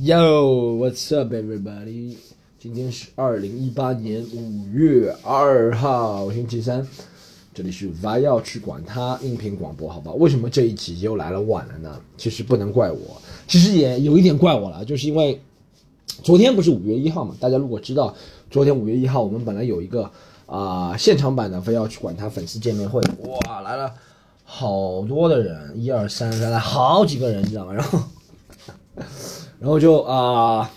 Yo, what's up, everybody？今天是二零一八年五月二号，星期三，这里是 Y 要去管它音频广播，好吧？为什么这一集又来了晚了呢？其实不能怪我，其实也有一点怪我了，就是因为昨天不是五月一号嘛？大家如果知道，昨天五月一号我们本来有一个啊、现场版的非要去管它粉丝见面会，哇，来了好多的人，一二三，来了好几个人，你知道吗？然后。然后就啊、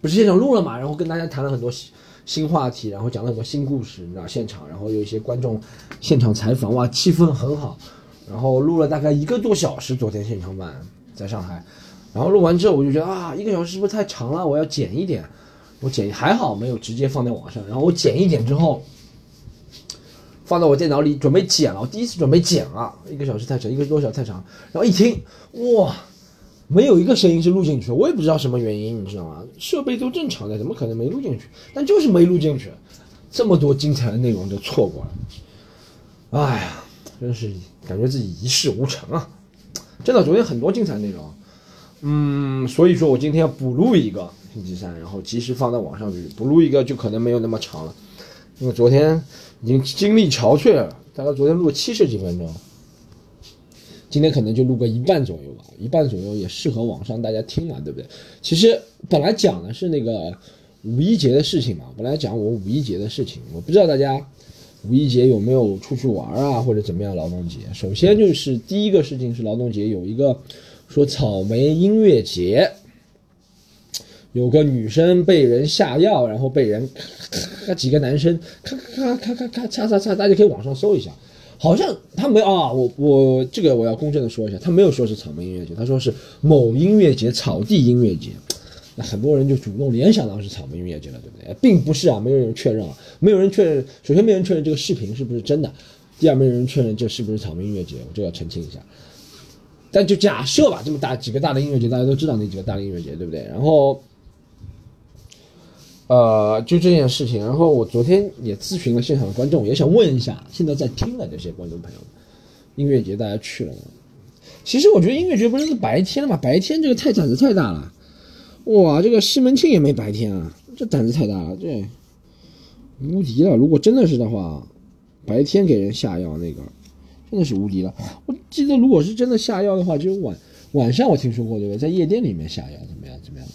不是现场录了嘛，然后跟大家谈了很多新新话题，然后讲了很多新故事，你知道现场，然后有一些观众现场采访，哇，气氛很好，然后录了大概一个多小时，昨天现场版在上海，然后录完之后我就觉得啊，一个小时是不是太长了？我要剪一点，我剪还好没有直接放在网上，然后我剪一点之后。放到我电脑里准备剪了，我第一次准备剪啊，一个小时太长，一个多小时太长，然后一听，哇，没有一个声音是录进去，我也不知道什么原因，你知道吗？设备都正常的，怎么可能没录进去？但就是没录进去，这么多精彩的内容就错过了，哎呀，真是感觉自己一事无成啊！真的，昨天很多精彩内容，嗯，所以说我今天要补录一个星期三，然后及时放到网上去，补录一个就可能没有那么长了，因为昨天已经精力憔悴了，大概昨天录了七十几分钟。今天可能就录个一半左右吧，一半左右也适合网上大家听嘛，对不对？其实本来讲的是那个五一节的事情嘛，本来讲我五一节的事情，我不知道大家五一节有没有出去玩啊，或者怎么样？劳动节，首先就是第一个事情是劳动节有一个说草莓音乐节，有个女生被人下药，然后被人咔咔几个男生咔咔咔咔咔咔嚓嚓嚓，大家可以网上搜一下。好像他没啊，我我这个我要公正的说一下，他没有说是草莓音乐节，他说是某音乐节草地音乐节，那很多人就主动联想到是草莓音乐节了，对不对？并不是啊，没有人确认啊，没有人确认，首先没人确认这个视频是不是真的，第二没有人确认这是不是草莓音乐节，我这个要澄清一下。但就假设吧，这么大几个大的音乐节，大家都知道那几个大的音乐节，对不对？然后。呃，就这件事情，然后我昨天也咨询了现场的观众，也想问一下现在在听的这些观众朋友们，音乐节大家去了吗？其实我觉得音乐节不是白天嘛，白天这个太胆子太大了，哇，这个西门庆也没白天啊，这胆子太大了，这无敌了。如果真的是的话，白天给人下药那个真的是无敌了。我记得如果是真的下药的话，只有晚晚上我听说过对吧，在夜店里面下药怎么样怎么样的。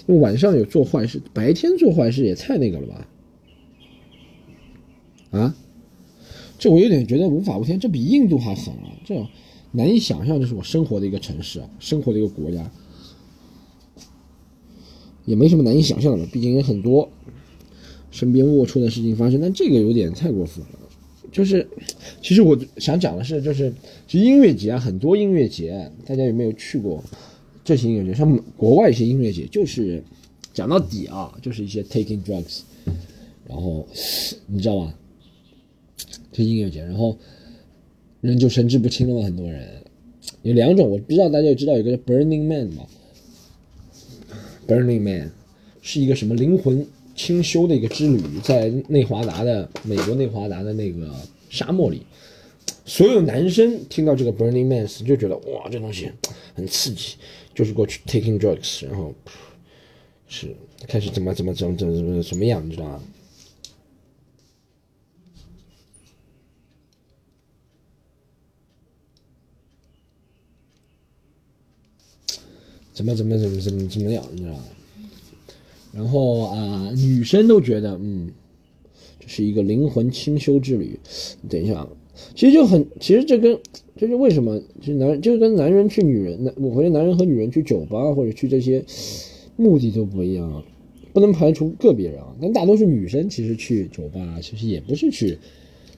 因为晚上有做坏事，白天做坏事也太那个了吧？啊，这我有点觉得无法无天，这比印度还狠啊！这难以想象，这是我生活的一个城市啊，生活的一个国家，也没什么难以想象的，毕竟有很多身边龌龊的事情发生，但这个有点太过分了。就是，其实我想讲的是，就是其实音乐节啊，很多音乐节，大家有没有去过？这些音乐节，像国外一些音乐节，就是讲到底啊，就是一些 taking drugs，然后你知道吗？这音乐节，然后人就神志不清了嘛，很多人有两种，我不知道大家知道有个叫 Burning Man 吗？Burning Man 是一个什么灵魂清修的一个之旅，在内华达的美国内华达的那个沙漠里。所有男生听到这个 Burning Man 就觉得哇，这东西很刺激，就是过去 taking drugs，然后是开始怎么怎么怎么怎么怎么怎么样，你知道吗？怎么怎么怎么怎么怎么样，你知道吗？然后啊、女生都觉得嗯，这是一个灵魂清修之旅。等一下啊。其实就很，其实这跟就是为什么，就男就跟男人去女人，男我觉得男人和女人去酒吧或者去这些目的都不一样，不能排除个别人啊，但大多数女生其实去酒吧其实也不是去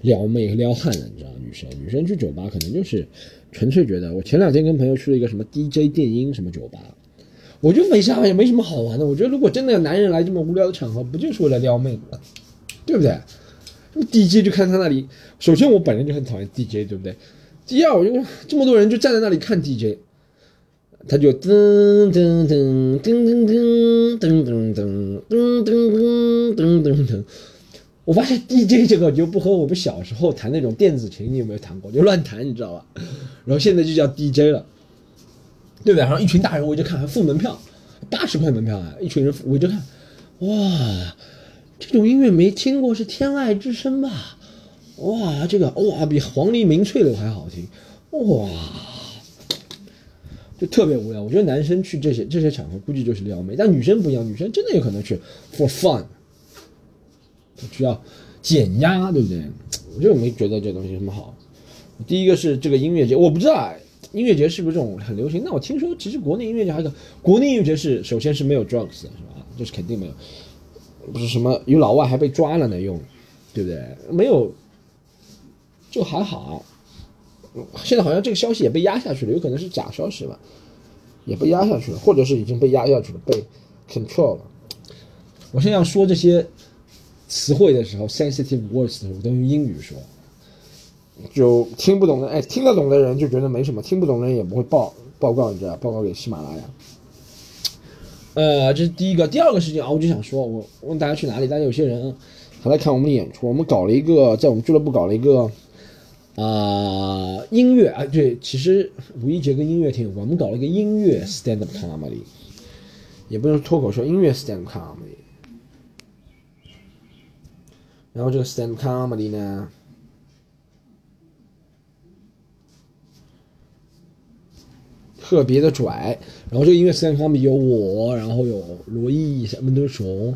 撩妹和撩汉的，你知道女生女生去酒吧可能就是纯粹觉得，我前两天跟朋友去了一个什么 DJ 电音什么酒吧，我就没啥也没什么好玩的，我觉得如果真的有男人来这么无聊的场合，不就是为了撩妹吗？对不对？DJ 就看他那里，首先我本人就很讨厌 DJ，对不对？第二，我就这么多人就站在那里看 DJ，他就噔噔噔噔噔噔噔噔噔噔噔噔噔噔。我发现 DJ 这个就不和我们小时候弹那种电子琴，你有没有弹过？就乱弹，你知道吧？然后现在就叫 DJ 了，对不对？然后一群大人围着看，还付门票，八十块门票啊，一群人围着看，哇，这种音乐没听过是《天籁之声》吧？哇，这个哇比黄鹂鸣翠柳还好听，哇，就特别无聊。我觉得男生去这些这些场合估计就是撩妹，但女生不一样，女生真的有可能去 for fun，需要减压，对不对？我就没觉得这东西什么好。第一个是这个音乐节，我不知道音乐节是不是这种很流行。那我听说其实国内音乐节还有国内音乐节是首先是没有 drugs 的，是吧？这是肯定没有，不是什么有老外还被抓了呢，用，对不对？没有。就还好，现在好像这个消息也被压下去了，有可能是假消息吧，也被压下去了，或者是已经被压下去了，被 control 了。我现在要说这些词汇的时候，sensitive words 的时候，我都用英语说，就听不懂的，哎，听得懂的人就觉得没什么，听不懂的人也不会报报告，你知道，报告给喜马拉雅。呃，这是第一个，第二个事情啊，我就想说，我问大家去哪里，大家有些人还来看我们的演出，我们搞了一个，在我们俱乐部搞了一个。啊，音乐啊，对，其实五一节跟音乐挺有关。我们搞了一个音乐 stand up comedy，也不用脱口秀，音乐 stand up comedy。然后这个 stand up comedy 呢，特别的拽。然后这个音乐 stand up comedy 有我，然后有罗毅、门德雄，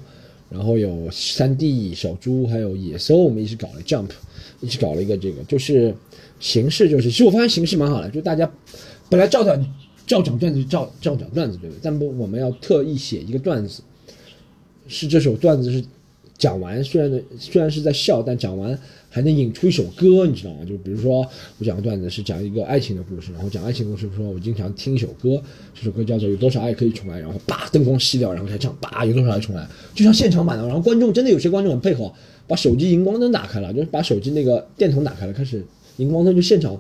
然后有三 D 小猪，还有野兽，我们一起搞了 jump。一起搞了一个这个，就是形式就是，其实我发现形式蛮好的，就大家本来照讲照讲段子照照讲段子对不对？但不，我们要特意写一个段子，是这首段子是讲完，虽然虽然是在笑，但讲完还能引出一首歌，你知道吗？就比如说我讲个段子是讲一个爱情的故事，然后讲爱情故事，说我经常听一首歌，这首歌叫做有多少爱可以重来，然后叭灯光熄掉，然后才唱叭有多少爱重来，就像现场版的，然后观众真的有些观众很配合。把手机荧光灯打开了，就是把手机那个电筒打开了，开始荧光灯就现场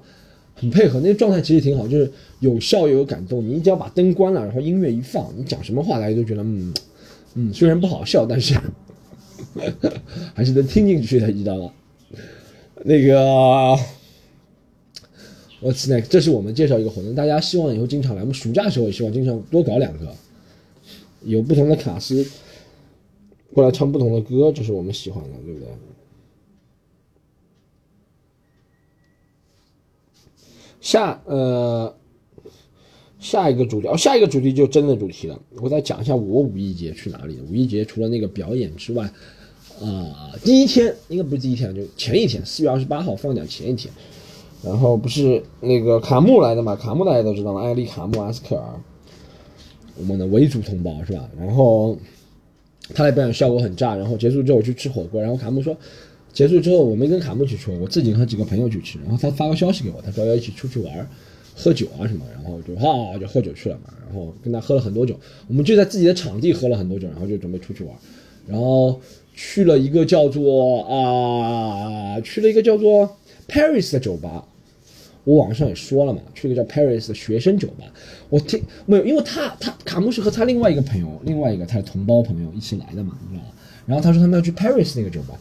很配合，那个状态其实挺好，就是有笑又有感动。你只要把灯关了，然后音乐一放，你讲什么话大家都觉得嗯嗯，虽然不好笑，但是 还是能听进去的，你知道吗？那个，What's next？这是我们介绍一个活动，大家希望以后经常来。我们暑假的时候也希望经常多搞两个，有不同的卡司。过来唱不同的歌，这是我们喜欢的，对不对？下呃，下一个主题哦，下一个主题就真的主题了。我再讲一下我五一节去哪里。五一节除了那个表演之外，啊，第一天应该不是第一天，就前一天，四月二十八号放假前一天。然后不是那个卡木来的嘛？卡木大家都知道吗，艾丽卡木阿斯克尔，我们的维族同胞是吧？然后。他来表演效果很炸，然后结束之后我去吃火锅，然后卡木说，结束之后我没跟卡木去吃，我自己和几个朋友去吃，然后他发个消息给我，他说要一起出去玩，喝酒啊什么，然后就哈就喝酒去了嘛，然后跟他喝了很多酒，我们就在自己的场地喝了很多酒，然后就准备出去玩，然后去了一个叫做啊去了一个叫做 Paris 的酒吧。我网上也说了嘛，去一个叫 Paris 的学生酒吧。我听没有，因为他他卡姆是和他另外一个朋友，另外一个他的同胞朋友一起来的嘛，你知道吗？然后他说他们要去 Paris 那个酒吧。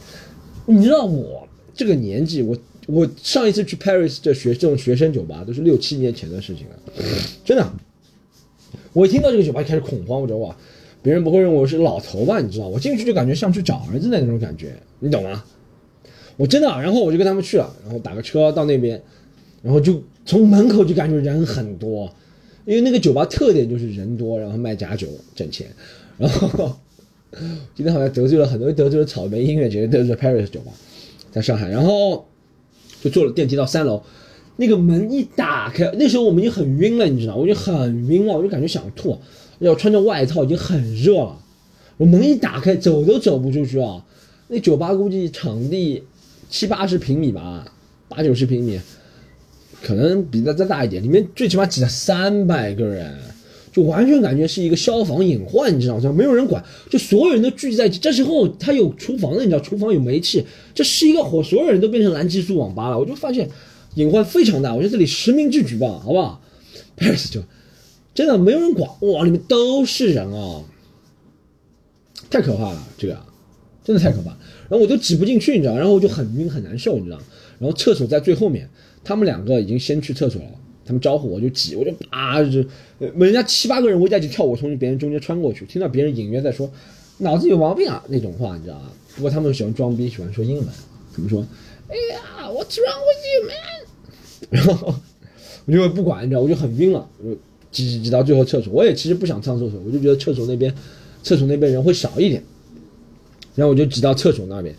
你知道我这个年纪，我我上一次去 Paris 这学这种学生酒吧都是六七年前的事情了，真的。我一听到这个酒吧就开始恐慌，我觉得哇，别人不会认为我是老头吧？你知道，我进去就感觉像去找儿子的那种感觉，你懂吗？我真的，然后我就跟他们去了，然后打个车到那边。然后就从门口就感觉人很多，因为那个酒吧特点就是人多，然后卖假酒挣钱。然后今天好像得罪了很多，得罪了草莓音乐节，得罪了 Paris 酒吧，在上海。然后就坐了电梯到三楼，那个门一打开，那时候我们已经很晕了，你知道，我就很晕了，我就感觉想吐，要穿着外套，已经很热了。我门一打开，走都走不出去啊！那酒吧估计场地七八十平米吧，八九十平米。可能比那再大一点，里面最起码挤了三百个人，就完全感觉是一个消防隐患，你知道吗？没有人管，就所有人都聚集在一起。这时候他有厨房的，你知道，厨房有煤气，这是一个火，所有人都变成蓝激素网吧了。我就发现隐患非常大，我觉得这里实名制举报，好不好？Paris 就真的没有人管，哇，里面都是人啊，太可怕了，这个真的太可怕。然后我都挤不进去，你知道，然后我就很晕很难受，你知道，然后厕所在最后面。他们两个已经先去厕所了，他们招呼我就挤，我就啊就，人家七八个人围在一起跳，我从别人中间穿过去，听到别人隐约在说脑子有毛病啊那种话，你知道吧？不过他们喜欢装逼，喜欢说英文，怎么说，哎呀，What's wrong with you, man？然后我就不管，你知道，我就很晕了，我就挤挤挤到最后厕所，我也其实不想上厕所，我就觉得厕所那边，厕所那边人会少一点，然后我就挤到厕所那边，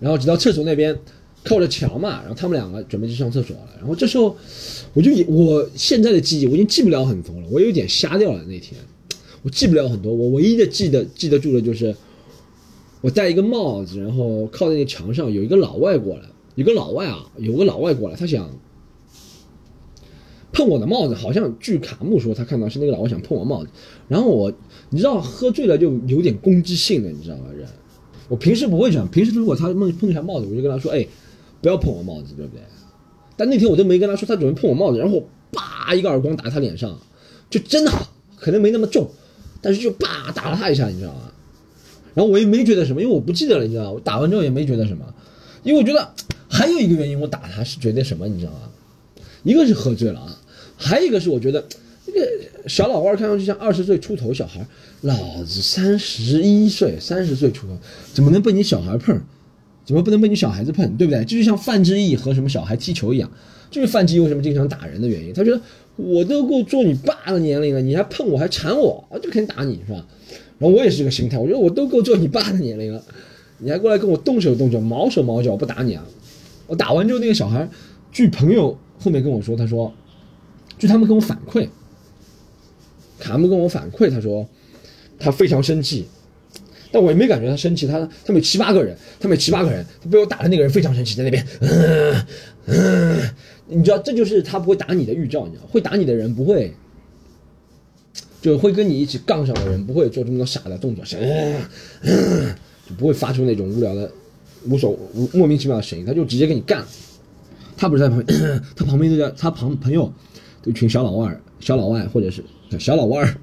然后挤到厕所那边。靠着墙嘛，然后他们两个准备去上厕所了。然后这时候，我就我现在的记忆我已经记不了很多了，我有点瞎掉了那天，我记不了很多。我唯一的记得记得住的就是，我戴一个帽子，然后靠在那墙上，有一个老外过来，有个老外啊，有个老外过来，他想碰我的帽子，好像据卡木说，他看到是那个老外想碰我帽子。然后我，你知道喝醉了就有点攻击性的，你知道吧？人，我平时不会这样，平时如果他碰碰一下帽子，我就跟他说，哎。不要碰我帽子，对不对？但那天我都没跟他说，他准备碰我帽子，然后叭一个耳光打他脸上，就真的可能没那么重，但是就叭打了他一下，你知道吗？然后我也没觉得什么，因为我不记得了，你知道吗？我打完之后也没觉得什么，因为我觉得还有一个原因，我打他是觉得什么，你知道吗？一个是喝醉了啊，还有一个是我觉得那个小老外看上去像二十岁出头小孩，老子三十一岁，三十岁出头，怎么能被你小孩碰？怎么不能被你小孩子碰，对不对？这就像范志毅和什么小孩踢球一样，就是范志毅为什么经常打人的原因。他觉得我都够做你爸的年龄了，你还碰我还缠我，就肯定打你是吧？然后我也是这个心态，我觉得我都够做你爸的年龄了，你还过来跟我动手动脚，毛手毛脚，我不打你啊！我打完之后，那个小孩，据朋友后面跟我说，他说，就他们跟我反馈，卡姆跟我反馈，他说他非常生气。但我也没感觉他生气，他他们有七八个人，他们有七八个人，他被我打的那个人非常生气，在那边，嗯嗯，你知道这就是他不会打你的预兆，你知道会打你的人不会，就会跟你一起杠上的人不会做这么多傻的动作，就不会发出那种无聊的、无所无莫名其妙的声音，他就直接跟你干。他不是在旁边，他旁边都叫他旁朋友，一群小老外、小老外或者是小老外。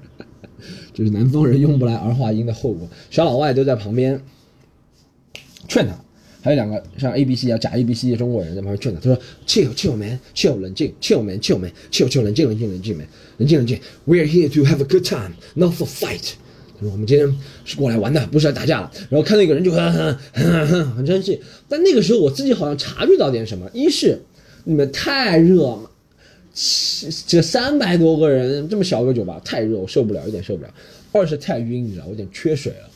就是南方人用不来儿化音的后果，小老外都在旁边劝他，还有两个像 A B C 啊假 A B C 的中国人在旁边劝他，他说：“chill chill man，chill 冷静，chill man，chill man，chill chill 冷静冷静冷静 man，冷静冷静 We're here to have a good time，not for fight。”他说：“我们今天是过来玩的，不是来打架了。”然后看到一个人就很很很很生气，但那个时候我自己好像察觉到点什么，一是你们太热了。这三百多个人这么小个酒吧太热，我受不了，有点受不了。二是太晕，你知道，我有点缺水了。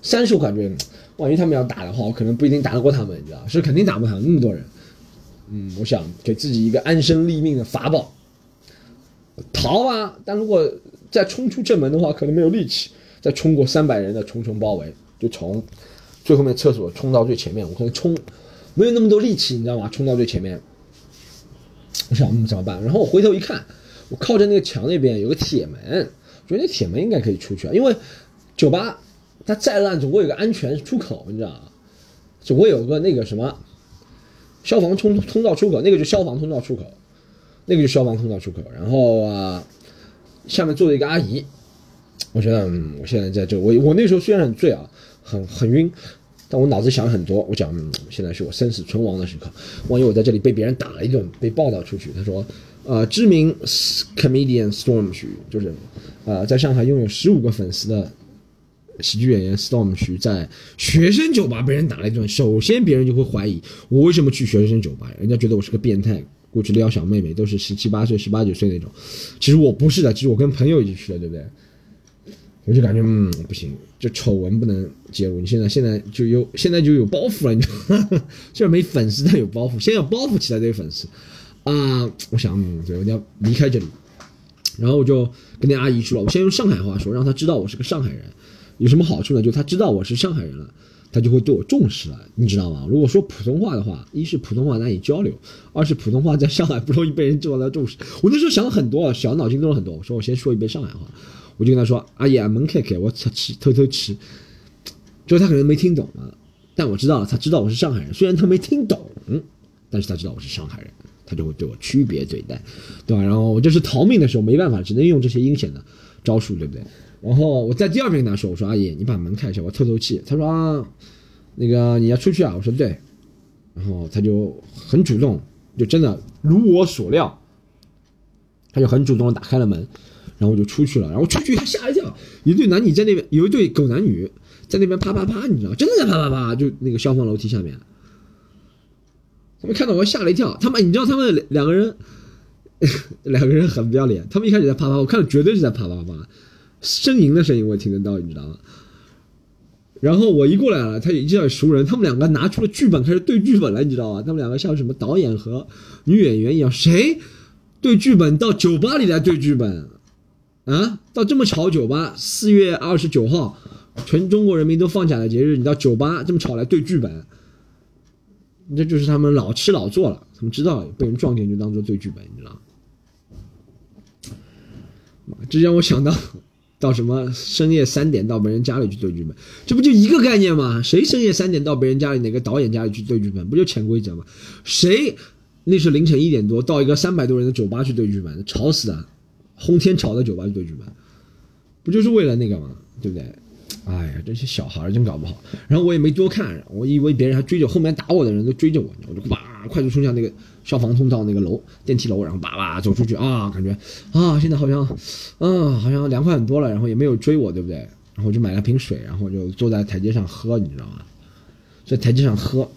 三是我感觉，万一他们要打的话，我可能不一定打得过他们，你知道，是肯定打不了那么多人。嗯，我想给自己一个安身立命的法宝，逃啊！但如果再冲出正门的话，可能没有力气再冲过三百人的重重包围，就从最后面厕所冲到最前面，我可能冲没有那么多力气，你知道吗？冲到最前面。我想怎么办？然后我回头一看，我靠着那个墙那边有个铁门，觉得那铁门应该可以出去啊。因为酒吧它再烂，总会有个安全出口，你知道吗？总会有个那个什么消防通通道出口，那个就消防通道出口，那个就消防通道出口。然后啊，下面坐着一个阿姨，我觉得嗯，我现在在这，我我那时候虽然很醉啊，很很晕。但我脑子想很多，我讲，现在是我生死存亡的时刻，万一我在这里被别人打了一顿，被报道出去。他说，呃，知名 comedian Storm 徐，就是，呃，在上海拥有十五个粉丝的喜剧演员 Storm 徐，在学生酒吧被人打了一顿。首先，别人就会怀疑我为什么去学生酒吧，人家觉得我是个变态，过去撩小妹妹都是十七八岁、十八九岁那种。其实我不是的，其实我跟朋友一起去的，对不对？我就感觉嗯不行，这丑闻不能介入。你现在现在就有现在就有包袱了，你知道吗？虽然没粉丝，但有包袱。先有包袱起来再有粉丝啊！我想，嗯，对，我要离开这里。然后我就跟那阿姨说了，我先用上海话说，让她知道我是个上海人。有什么好处呢？就她知道我是上海人了，她就会对我重视了，你知道吗？如果说普通话的话，一是普通话难以交流，二是普通话在上海不容易被人这么的重视。我那时候想了很多，小脑筋动了很多。我说我先说一遍上海话。我就跟他说：“阿姨，门开开，我出去偷偷吃。”就是他可能没听懂啊，但我知道，他知道我是上海人。虽然他没听懂，但是他知道我是上海人，他就会对我区别对待，对吧？然后我就是逃命的时候没办法，只能用这些阴险的招数，对不对？然后我在第二遍跟他说：“我说阿姨，你把门开一下，我透透气。”他说：“啊，那个你要出去啊？”我说：“对。”然后他就很主动，就真的如我所料。他就很主动的打开了门，然后我就出去了，然后出去他吓一跳，一对男女在那边，有一对狗男女在那边啪啪啪，你知道，真的在啪啪啪，就那个消防楼梯下面，他们看到我吓了一跳，他们你知道他们两个人，两个人很不要脸，他们一开始在啪啪，我看了绝对是在啪啪啪，呻吟的声音我也听得到，你知道吗？然后我一过来了，他一见到熟人，他们两个拿出了剧本开始对剧本了，你知道吗？他们两个像什么导演和女演员一样，谁对剧本到酒吧里来对剧本。啊？到这么吵酒吧，四月二十九号，全中国人民都放假的节日，你到酒吧这么吵来对剧本，这就是他们老吃老做了。他们知道被人撞见就当做对剧本，你知道吗？这让我想到。到什么深夜三点到别人家里去对剧本，这不就一个概念吗？谁深夜三点到别人家里哪个导演家里去对剧本，不就潜规则吗？谁那是凌晨一点多到一个三百多人的酒吧去对剧本，吵死啊！轰天吵的酒吧去对剧本，不就是为了那个吗？对不对？哎呀，这些小孩真搞不好。然后我也没多看，我以为别人还追着后面打我的人都追着我，我就哇快速冲向那个消防通道那个楼电梯楼，然后叭叭走出去啊，感觉啊现在好像啊好像凉快很多了，然后也没有追我，对不对？然后我就买了瓶水，然后就坐在台阶上喝，你知道吗？在台阶上喝，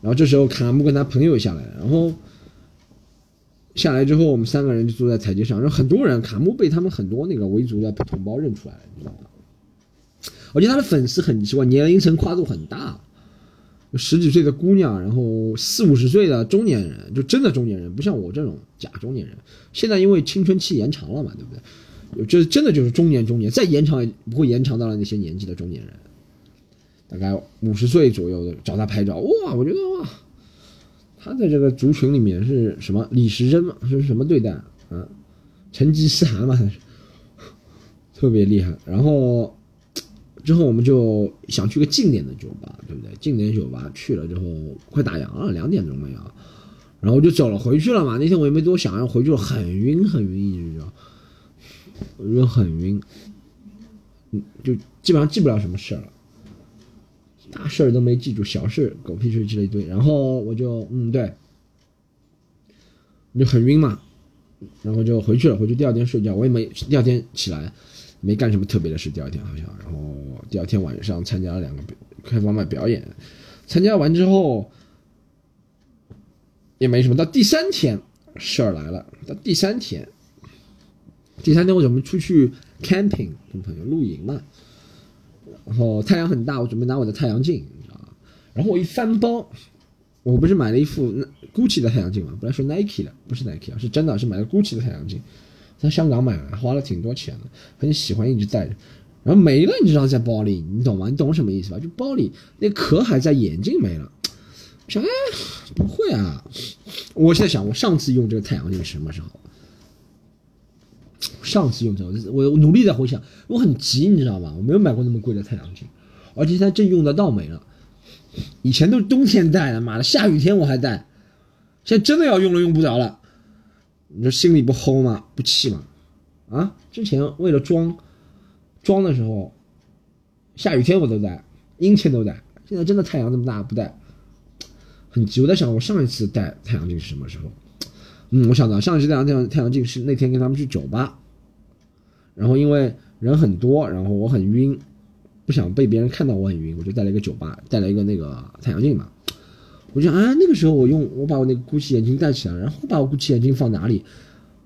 然后这时候卡木跟他朋友下来，然后下来之后我们三个人就坐在台阶上，然后很多人卡木被他们很多那个维族的同胞认出来了，你知道吗？而且他的粉丝很奇怪，年龄层跨度很大，十几岁的姑娘，然后四五十岁的中年人，就真的中年人，不像我这种假中年人。现在因为青春期延长了嘛，对不对？这真的就是中年中年，再延长也不会延长到了那些年纪的中年人，大概五十岁左右的找他拍照，哇，我觉得哇，他在这个族群里面是什么李时珍嘛，是什么对待啊？成吉思汗嘛，特别厉害。然后。之后我们就想去个近点的酒吧，对不对？近点酒吧去了之后，快打烊了，两点钟了呀。然后我就走了，回去了嘛。那天我也没多想，然后回去了很晕很晕，一直就，我就很晕，嗯，就基本上记不了什么事了，大事儿都没记住，小事狗屁事记了一堆。然后我就嗯对，就很晕嘛，然后就回去了，回去第二天睡觉，我也没第二天起来。没干什么特别的事，第二天好像，然后第二天晚上参加了两个开放麦表演，参加完之后也没什么。到第三天事儿来了，到第三天，第三天我准备出去 camping，跟朋友露营嘛，然后太阳很大，我准备拿我的太阳镜，你知道吗？然后我一翻包，我不是买了一副 Gucci 的太阳镜嘛，本来是 Nike 的，不是 Nike 啊，是真的是买了 Gucci 的太阳镜。在香港买了，花了挺多钱的，很喜欢，一直带着，然后没了，你知道在包里，你懂吗？你懂什么意思吧？就包里那壳还在，眼镜没了。想，哎，不会啊！我现在想，我上次用这个太阳镜什么时候？上次用这个，我努力在回想，我很急，你知道吗？我没有买过那么贵的太阳镜，而且现在正用的到没了。以前都是冬天戴的，妈的，下雨天我还戴，现在真的要用了，用不着了。你说心里不齁吗？不气吗？啊！之前为了装，装的时候，下雨天我都戴，阴天都戴。现在真的太阳这么大不戴，很急。我在想，我上一次戴太阳镜是什么时候？嗯，我想到上一次戴太阳太阳镜是那天跟他们去酒吧，然后因为人很多，然后我很晕，不想被别人看到我很晕，我就带了一个酒吧，带了一个那个太阳镜嘛。我就啊，那个时候我用我把我那个 GUCCI 眼镜戴起来，然后把我 GUCCI 眼镜放哪里？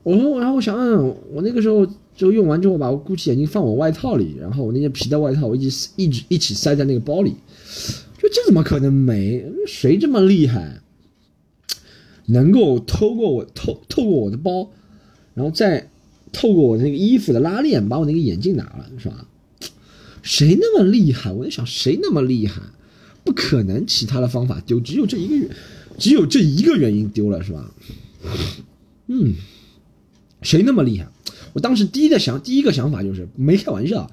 我说，然后我想，嗯，我那个时候就用完之后把我 GUCCI 眼镜放我外套里，然后我那件皮的外套我一直一直一起塞在那个包里。说这怎么可能没？谁这么厉害，能够透过我透透过我的包，然后再透过我那个衣服的拉链把我那个眼镜拿了，是吧？谁那么厉害？我在想，谁那么厉害？不可能，其他的方法丢，只有这一个原，只有这一个原因丢了，是吧？嗯，谁那么厉害？我当时第一的想，第一个想法就是没开玩笑，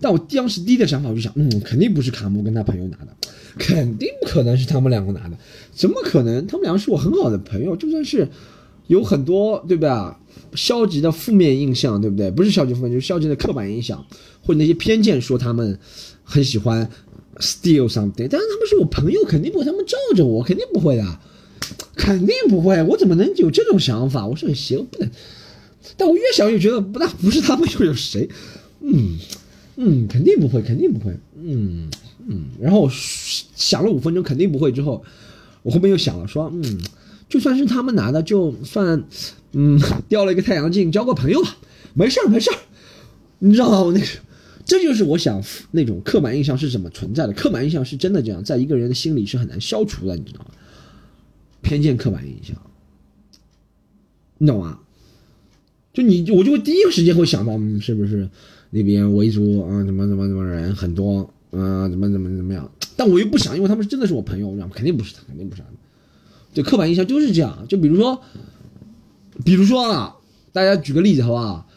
但我当时第一的想法我就想，嗯，肯定不是卡姆跟他朋友拿的，肯定不可能是他们两个拿的，怎么可能？他们两个是我很好的朋友，就算是有很多对不对啊？消极的负面印象，对不对？不是消极负面，就是消极的刻板印象或者那些偏见，说他们很喜欢。Steal something，但是他们是我朋友，肯定不会，他们罩着我，肯定不会的，肯定不会，我怎么能有这种想法？我是很邪恶，不能，但我越想越觉得不，那不是他们又有谁？嗯嗯，肯定不会，肯定不会。嗯嗯，然后我想了五分钟，肯定不会。之后我后面又想了，说嗯，就算是他们拿的，就算嗯掉了一个太阳镜，交个朋友吧，没事儿没事儿。你知道吗？我那个，这就是我想那种刻板印象是怎么存在的？刻板印象是真的这样，在一个人的心里是很难消除的，你知道吗？偏见、刻板印象，你懂吗？就你，我就会第一个时间会想到，嗯，是不是那边维族啊，怎么怎么怎么人很多啊，怎么怎么怎么样？但我又不想，因为他们真的是我朋友，我肯定不是他，肯定不是他。就刻板印象就是这样。就比如说，比如说啊，大家举个例子好不好？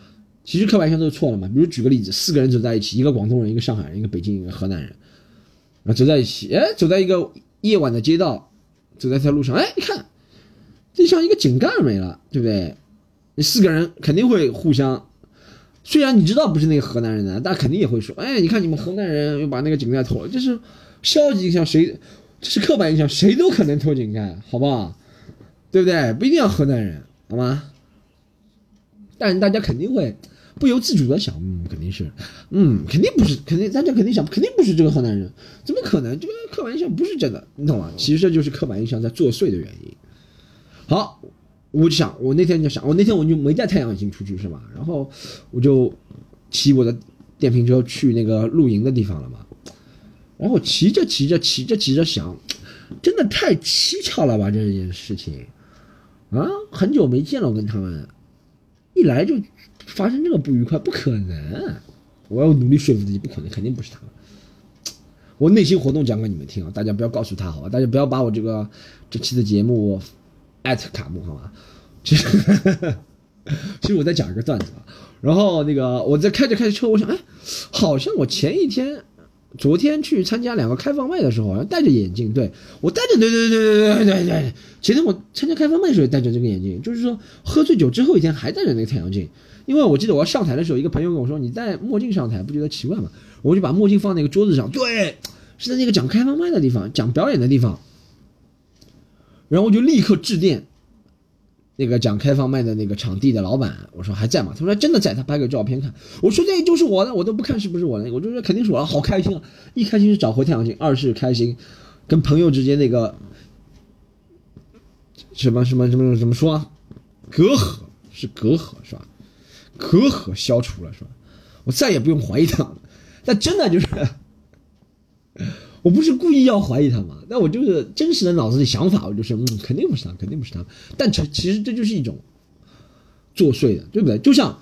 其实刻板印象都是错了嘛。比如举个例子，四个人走在一起，一个广东人，一个上海人，一个北京，一个河南人，啊走在一起，哎，走在一个夜晚的街道，走在一条路上，哎，你看，就像一个井盖没了，对不对？你四个人肯定会互相，虽然你知道不是那个河南人的，但肯定也会说，哎，你看你们河南人又把那个井盖偷了，这是消极印象，谁？这是刻板印象，谁都可能偷井盖，好不好？对不对？不一定要河南人，好吗？但大家肯定会。不由自主的想，嗯，肯定是，嗯，肯定不是，肯定大家肯定想，肯定不是这个河南人，怎么可能？这个刻板印象不是真的，你懂吗？其实这就是刻板印象在作祟的原因。好，我就想，我那天就想，我那天我就没带太阳镜出去是吧？然后我就骑我的电瓶车去那个露营的地方了嘛。然后骑着骑着骑着骑着想，真的太蹊跷了吧这件事情啊！很久没见了，我跟他们一来就。发生这个不愉快不可能，我要努力说服自己不可能，肯定不是他们。我内心活动讲给你们听啊，大家不要告诉他好吧？大家不要把我这个这期的节目艾特卡木好吗？其实其实我在讲一个段子啊，然后那个我在开着开着车，我想哎，好像我前一天。昨天去参加两个开放麦的时候，好像戴着眼镜。对我戴着，对对对对对对对。前天我参加开放麦的时候戴着这个眼镜，就是说喝醉酒之后一天还戴着那个太阳镜。因为我记得我要上台的时候，一个朋友跟我说：“你戴墨镜上台不觉得奇怪吗？”我就把墨镜放那个桌子上，对，是在那个讲开放麦的地方，讲表演的地方。然后我就立刻致电。那个讲开放麦的那个场地的老板，我说还在吗？他说真的在，他拍个照片看。我说这就是我的，我都不看是不是我的，我就说肯定是我的，好开心啊！一开心是找回太阳镜，二是开心，跟朋友之间那个什么什么什么怎么说啊？隔阂是隔阂是吧？隔阂消除了是吧？我再也不用怀疑他了。但真的就是。我不是故意要怀疑他嘛，那我就是真实的脑子里想法，我就是嗯，肯定不是他，肯定不是他。但其其实这就是一种作祟的，对不对？就像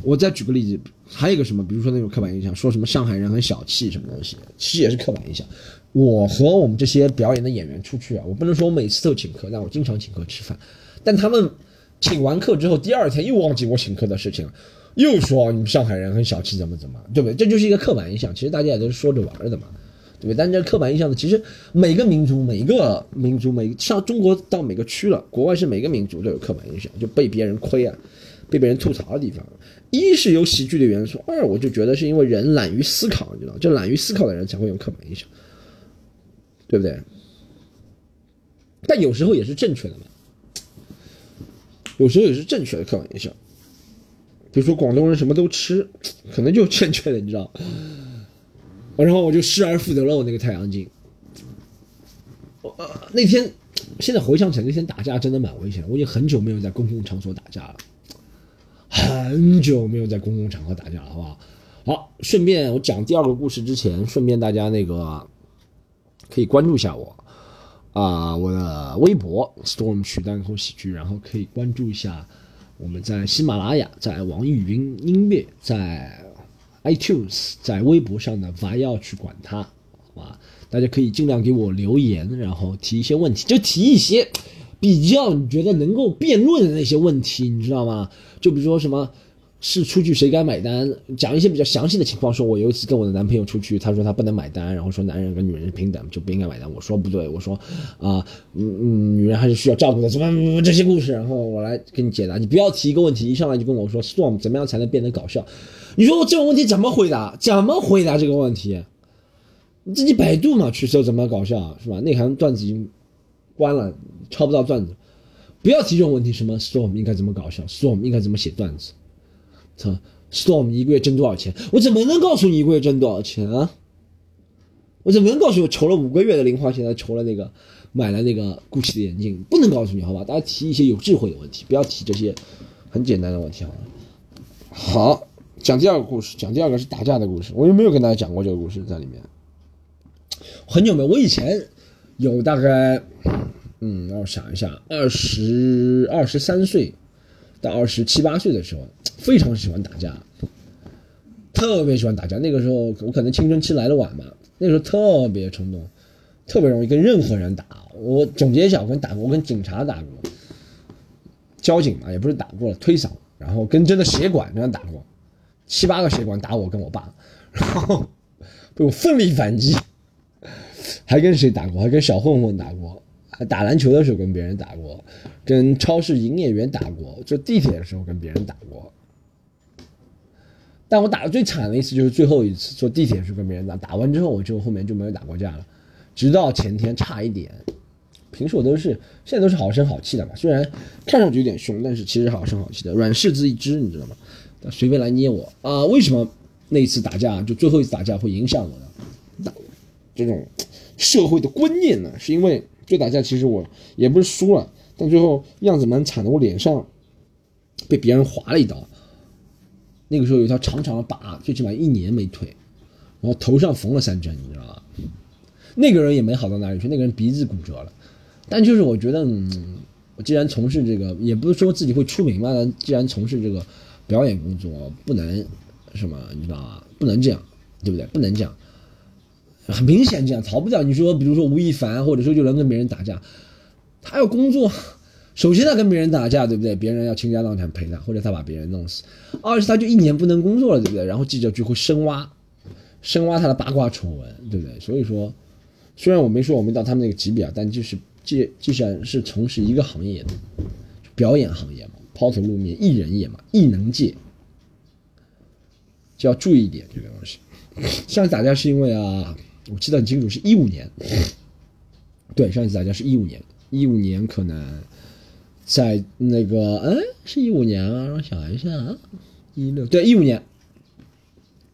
我再举个例子，还有一个什么，比如说那种刻板印象，说什么上海人很小气什么东西，其实也是刻板印象。我和我们这些表演的演员出去啊，我不能说我每次都请客，但我经常请客吃饭。但他们请完客之后，第二天又忘记我请客的事情了，又说你们上海人很小气，怎么怎么，对不对？这就是一个刻板印象，其实大家也都是说着玩的嘛。对，但这刻板印象呢？其实每个民族、每个民族、每上中国到每个区了，国外是每个民族都有刻板印象，就被别人亏啊，被别人吐槽的地方。一是有喜剧的元素，二我就觉得是因为人懒于思考，你知道，就懒于思考的人才会有刻板印象，对不对？但有时候也是正确的嘛，有时候也是正确的刻板印象。比如说广东人什么都吃，可能就正确的，你知道。然后我就失而复得了我那个太阳镜。呃，那天现在回想起来，那天打架真的蛮危险。我已经很久没有在公共场所打架了，很久没有在公共场合打架了，好不好？好，顺便我讲第二个故事之前，顺便大家那个可以关注一下我啊，我的微博 Storm 曲单口喜剧，然后可以关注一下我们在喜马拉雅、在网易云音乐、在。iTunes 在微博上呢，不要去管它，好吧？大家可以尽量给我留言，然后提一些问题，就提一些比较你觉得能够辩论的那些问题，你知道吗？就比如说什么是出去谁该买单，讲一些比较详细的情况。说我有一次跟我的男朋友出去，他说他不能买单，然后说男人跟女人平等，就不应该买单。我说不对，我说啊，嗯嗯，女人还是需要照顾的，怎么这些故事？然后我来给你解答。你不要提一个问题，一上来就跟我说 Storm 怎么样才能变得搞笑？你说我这种问题怎么回答？怎么回答这个问题？你自己百度嘛，去搜怎么搞笑是吧？内涵段子已经关了，抄不到段子。不要提这种问题，什么 Storm 应该怎么搞笑，Storm 应该怎么写段子，操，Storm 一个月挣多少钱？我怎么能告诉你一个月挣多少钱啊？我怎么能告诉我筹了五个月的零花钱才，筹了那个买了那个 GUCCI 的眼镜？不能告诉你，好吧？大家提一些有智慧的问题，不要提这些很简单的问题，好吧？好，讲第二个故事，讲第二个是打架的故事。我有没有跟大家讲过这个故事在里面？很久没，我以前有大概。嗯，让我想一下，二十二十三岁到二十七八岁的时候，非常喜欢打架，特别喜欢打架。那个时候我可能青春期来的晚吧，那个时候特别冲动，特别容易跟任何人打。我总结一下，我跟打过，我跟警察打过，交警嘛，也不是打过了，推搡，然后跟真的协管这样打过，七八个协管打我跟我爸，然后被我奋力反击，还跟谁打过？还跟小混混打过。打篮球的时候跟别人打过，跟超市营业员打过，坐地铁的时候跟别人打过。但我打的最惨的一次就是最后一次坐地铁的时候跟别人打，打完之后我就后面就没有打过架了，直到前天差一点。平时我都是现在都是好声好气的嘛，虽然看上去有点凶，但是其实好声好气的，软柿子一只，你知道吗？随便来捏我啊！为什么那一次打架就最后一次打架会影响我的这种社会的观念呢？是因为。就打架，其实我也不是输了，但最后样子蛮惨的。我脸上被别人划了一刀，那个时候有一条长长的疤，最起码一年没退。然后头上缝了三针，你知道吧？那个人也没好到哪里去，那个人鼻子骨折了。但就是我觉得，嗯，我既然从事这个，也不是说自己会出名嘛。既然从事这个表演工作，不能什么，你知道吧？不能这样，对不对？不能这样。很明显，这样逃不掉。你说，比如说吴亦凡，或者说就能跟别人打架，他要工作，首先他跟别人打架，对不对？别人要倾家荡产赔他，或者他把别人弄死；二是他就一年不能工作了，对不对？然后记者就会深挖，深挖他的八卦丑闻，对不对？所以说，虽然我没说我没到他们那个级别啊，但就是既既然是从事一个行业的表演行业嘛，抛头露面，艺人业嘛，艺能界就要注意一点这个东西。像打架是因为啊。我记得很清楚，是一五年，对，上一次打架是一五年，一五年可能在那个，嗯，是一五年啊，让我想一下啊，一六，对，一五年，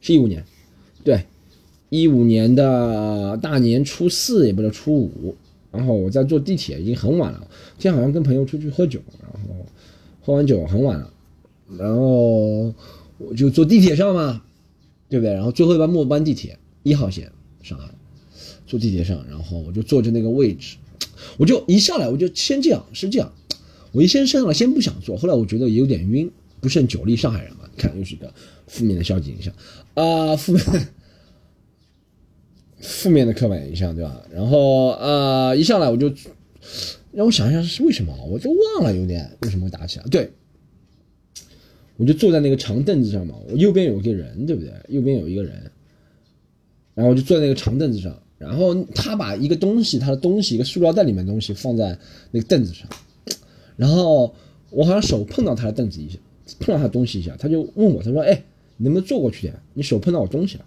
是一五年，对，一五年的大年初四也不知道初五，然后我在坐地铁，已经很晚了，今天好像跟朋友出去喝酒，然后喝完酒很晚了，然后我就坐地铁上嘛，对不对？然后最后一班末班地铁一号线。上海，坐地铁上，然后我就坐着那个位置，我就一上来我就先这样，是这样，我一先上来先不想坐，后来我觉得有点晕，不胜酒力，上海人嘛，看又是个负面的消极影响啊，负面负面的刻板印象，对吧？然后呃，一上来我就让我想一下是为什么，我就忘了有点为什么会打起来，对，我就坐在那个长凳子上嘛，我右边有个人，对不对？右边有一个人。然后我就坐在那个长凳子上，然后他把一个东西，他的东西，一个塑料袋里面的东西放在那个凳子上，然后我好像手碰到他的凳子一下，碰到他东西一下，他就问我，他说：“哎，能不能坐过去点？你手碰到我东西了。”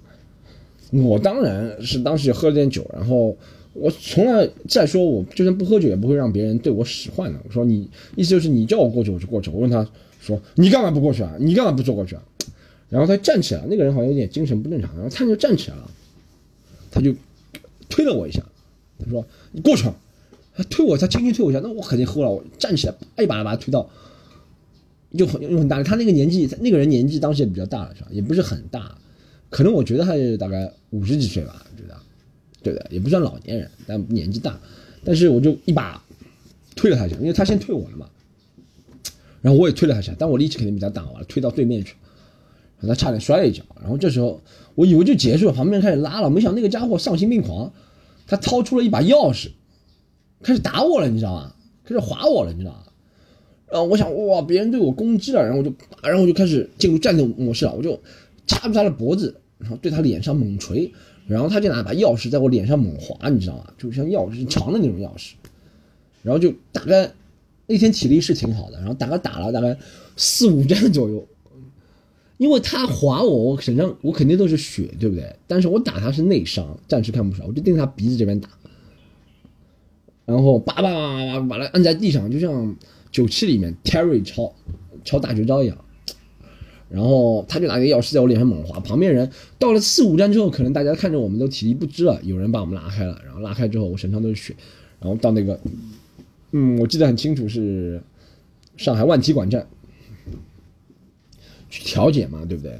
我当然是当时喝了点酒，然后我从来再说，我就算不喝酒也不会让别人对我使唤的。我说你意思就是你叫我过去我就过去。我问他说：“你干嘛不过去啊？你干嘛不坐过去啊？”然后他站起来，那个人好像有点精神不正常，然后他就站起来了。他就推了我一下，他说：“你过去。”他推我，他轻轻推我一下，那我肯定喝了。我站起来，一把把他推到，就很又很大。他那个年纪，那个人年纪当时也比较大了，是吧？也不是很大，可能我觉得他是大概五十几岁吧，觉得，对不对？也不算老年人，但年纪大。但是我就一把推了他一下，因为他先推我了嘛。然后我也推了他一下，但我力气肯定比他大，我推到对面去，他差点摔了一跤。然后这时候。我以为就结束了，旁边开始拉了，没想那个家伙丧心病狂，他掏出了一把钥匙，开始打我了，你知道吗？开始划我了，你知道吗？然后我想，哇，别人对我攻击了，然后我就，然后我就开始进入战斗模式了，我就掐住他的脖子，然后对他脸上猛捶，然后他就拿把钥匙在我脸上猛划，你知道吗？就像钥匙长的那种钥匙，然后就大概那天体力是挺好的，然后大概打了大概四五战左右。因为他划我，我身上我肯定都是血，对不对？但是我打他是内伤，暂时看不出来，我就盯着他鼻子这边打，然后叭叭叭叭把他按在地上，就像九七里面 Terry 抄抄大绝招一样，然后他就拿个钥匙在我脸上猛划，旁边人到了四五站之后，可能大家看着我们都体力不支了，有人把我们拉开了，然后拉开之后我身上都是血，然后到那个，嗯，我记得很清楚是上海万体馆站去调解嘛，对不对？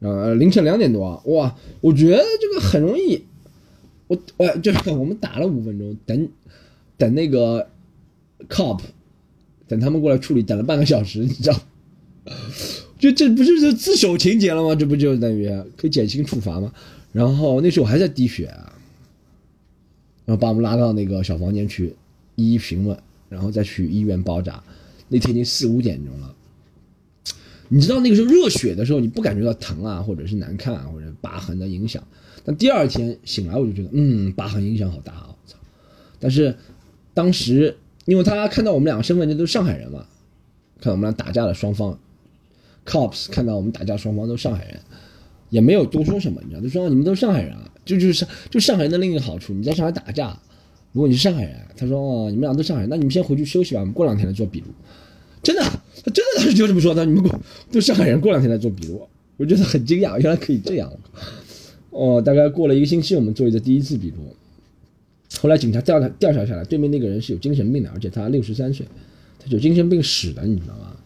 呃，凌晨两点多，哇，我觉得这个很容易，我我就是我们打了五分钟，等等那个 cop，等他们过来处理，等了半个小时，你知道。就这不就是自首情节了吗？这不就等于可以减轻处罚吗？然后那时候我还在滴血，然后把我们拉到那个小房间去一一询问，然后再去医院包扎。那天已经四五点钟了，你知道那个时候热血的时候，你不感觉到疼啊，或者是难看啊，或者疤痕的影响。但第二天醒来，我就觉得，嗯，疤痕影响好大啊！我操！但是当时因为他看到我们两个身份证都是上海人嘛，看到我们俩打架的双方。cops 看到我们打架，双方都是上海人，也没有多说什么，你知道，就说你们都是上海人啊，就就是就上海人的另一个好处，你在上海打架，如果你是上海人，他说哦，你们俩都上海，那你们先回去休息吧，我们过两天来做笔录。真的，他真的当时就这么说的，你们过都上海人，过两天来做笔录，我觉得很惊讶，原来可以这样。哦，大概过了一个星期，我们做一次第一次笔录，后来警察调查调查下来，对面那个人是有精神病的，而且他六十三岁，他有精神病史的，你知道吗？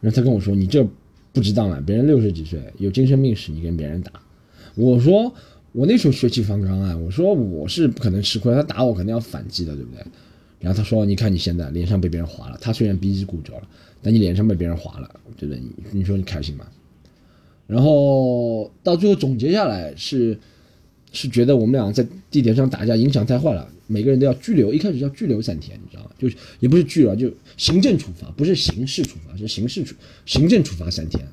然后他跟我说，你这。不知道嘛？别人六十几岁有精神病史，你跟别人打。我说我那时候血气方刚啊，我说我是不可能吃亏，他打我肯定要反击的，对不对？然后他说：“你看你现在脸上被别人划了，他虽然鼻子骨折了，但你脸上被别人划了，对不对？你你说你开心吗？”然后到最后总结下来是是觉得我们俩在地铁上打架影响太坏了，每个人都要拘留，一开始要拘留三天，你知道吗？就是也不是拘留，就行政处罚，不是刑事处罚，是刑事处行政处罚三天。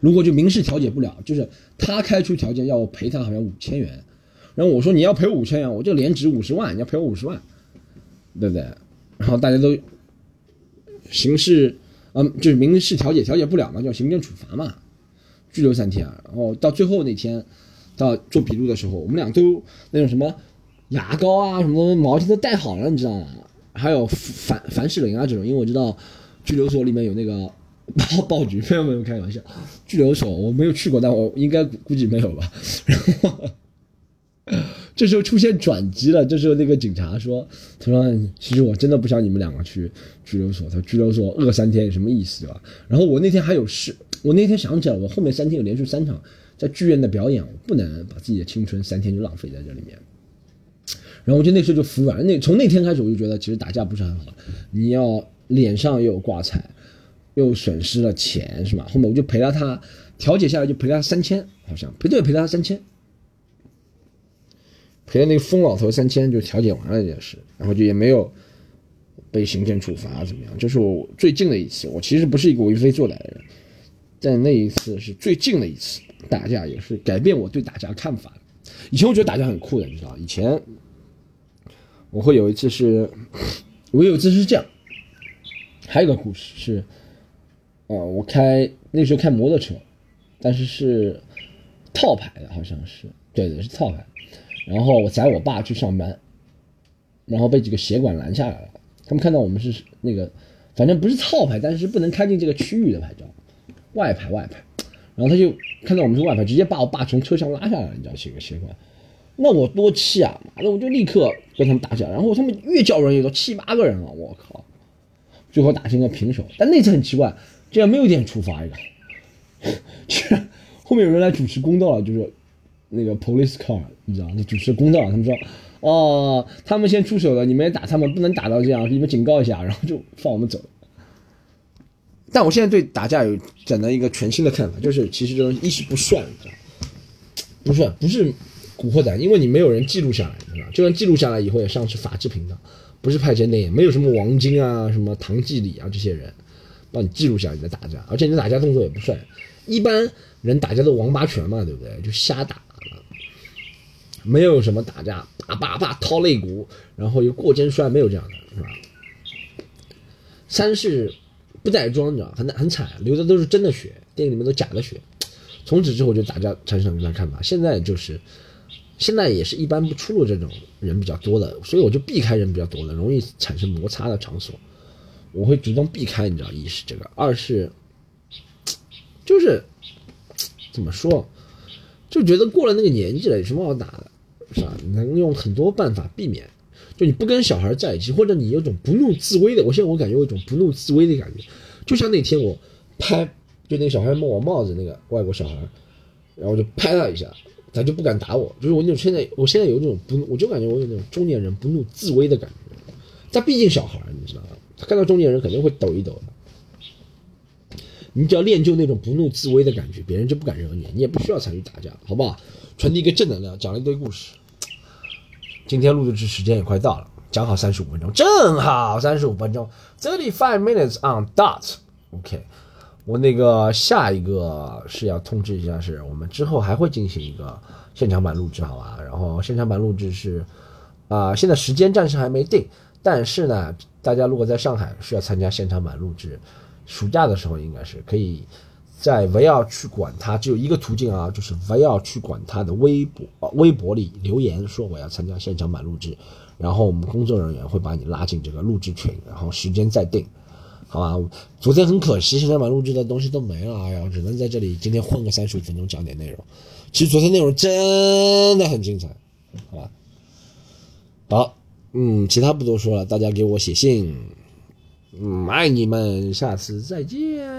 如果就民事调解不了，就是他开出条件要我赔他好像五千元，然后我说你要赔五千元，我这脸值五十万，你要赔我五十万，对不对？然后大家都刑事，嗯，就是民事调解调解不了嘛，叫行政处罚嘛，拘留三天。然后到最后那天到做笔录的时候，我们俩都那种什么牙膏啊什么毛巾都带好了，你知道吗？还有凡凡士林啊这种，因为我知道拘留所里面有那个。爆爆菊没有没有开玩笑，拘留所我没有去过，但我应该估计没有吧。然 后这时候出现转机了，这时候那个警察说：“他说其实我真的不想你们两个去拘留所，他拘留所饿三天有什么意思对吧？”然后我那天还有事，我那天想起来，我后面三天有连续三场在剧院的表演，我不能把自己的青春三天就浪费在这里面。然后我就那时候就服软，那从那天开始我就觉得其实打架不是很好，你要脸上又有挂彩。又损失了钱是吧？后面我就赔了他，调解下来就赔了他三千，好像赔对赔了他三千，赔了那个疯老头三千，就调解完了这件事，然后就也没有被行政处罚怎么样？就是我最近的一次，我其实不是一个为非作歹的人，但那一次是最近的一次打架，也是改变我对打架看法。以前我觉得打架很酷的，你知道？以前我会有一次是，我有一次是这样，还有个故事是。呃，我开那时候开摩托车，但是是套牌的，好像是，对对是套牌。然后我载我爸去上班，然后被几个协管拦下来了。他们看到我们是那个，反正不是套牌，但是不能开进这个区域的牌照，外牌外牌。然后他就看到我们是外牌，直接把我爸从车上拉下来，你知道几个协管？那我多气啊！妈的，我就立刻跟他们打架，然后他们越叫人越多，七八个人了！我靠，最后打成一个平手。但那次很奇怪。竟然没有一点处罚一个，居然后面有人来主持公道了，就是那个 police car，你知道那主持公道。他们说，哦，他们先出手了，你们也打他们，不能打到这样，你们警告一下，然后就放我们走。但我现在对打架有整了一个全新的看法，就是其实这东西一是不算，不算，不是古惑仔，因为你没有人记录下来，知道吧？就算记录下来以后也上是法制频道，不是派遣电影，没有什么王晶啊、什么唐季礼啊这些人。帮你记录下你的打架，而且你打架动作也不帅。一般人打架都王八拳嘛，对不对？就瞎打，没有什么打架叭叭叭掏肋骨，然后又过肩摔，没有这样的，是吧？三是不带装，你知道很很惨，流的都是真的血，电影里面都假的血。从此之后就打架产生了看法。现在就是，现在也是一般不出入这种人比较多的，所以我就避开人比较多的、容易产生摩擦的场所。我会主动避开，你知道，一是这个，二是就是怎么说，就觉得过了那个年纪了，有什么好打的，是吧？能用很多办法避免。就你不跟小孩在一起，或者你有种不怒自威的，我现在我感觉有一种不怒自威的感觉，就像那天我拍，就那个小孩摸我帽子那个外国小孩，然后我就拍他一下，他就不敢打我，就是我那种现在我现在有那种不，我就感觉我有那种中年人不怒自威的感觉，他毕竟小孩，你知道吗？他看到中年人肯定会抖一抖的。你只要练就那种不怒自威的感觉，别人就不敢惹你，你也不需要参与打架，好不好？传递一个正能量，讲了一堆故事。今天录制时间也快到了，讲好三十五分钟，正好三十五分钟，thirty five minutes on dot。OK，我那个下一个是要通知一下，是我们之后还会进行一个现场版录制，好吧？然后现场版录制是啊、现在时间暂时还没定，但是呢，大家如果在上海需要参加现场版录制，暑假的时候应该是可以在不要去管他，只有一个途径啊，就是不要去管他的微博、微博里留言说我要参加现场版录制，然后我们工作人员会把你拉进这个录制群，然后时间再定，好吧？昨天很可惜，现场版录制的东西都没了，哎呀，只能在这里今天混个三十五分钟讲点内容。其实昨天内容真的很精彩，好吧？好，嗯，其他不多说了，大家给我写信，嗯，爱你们，下次再见。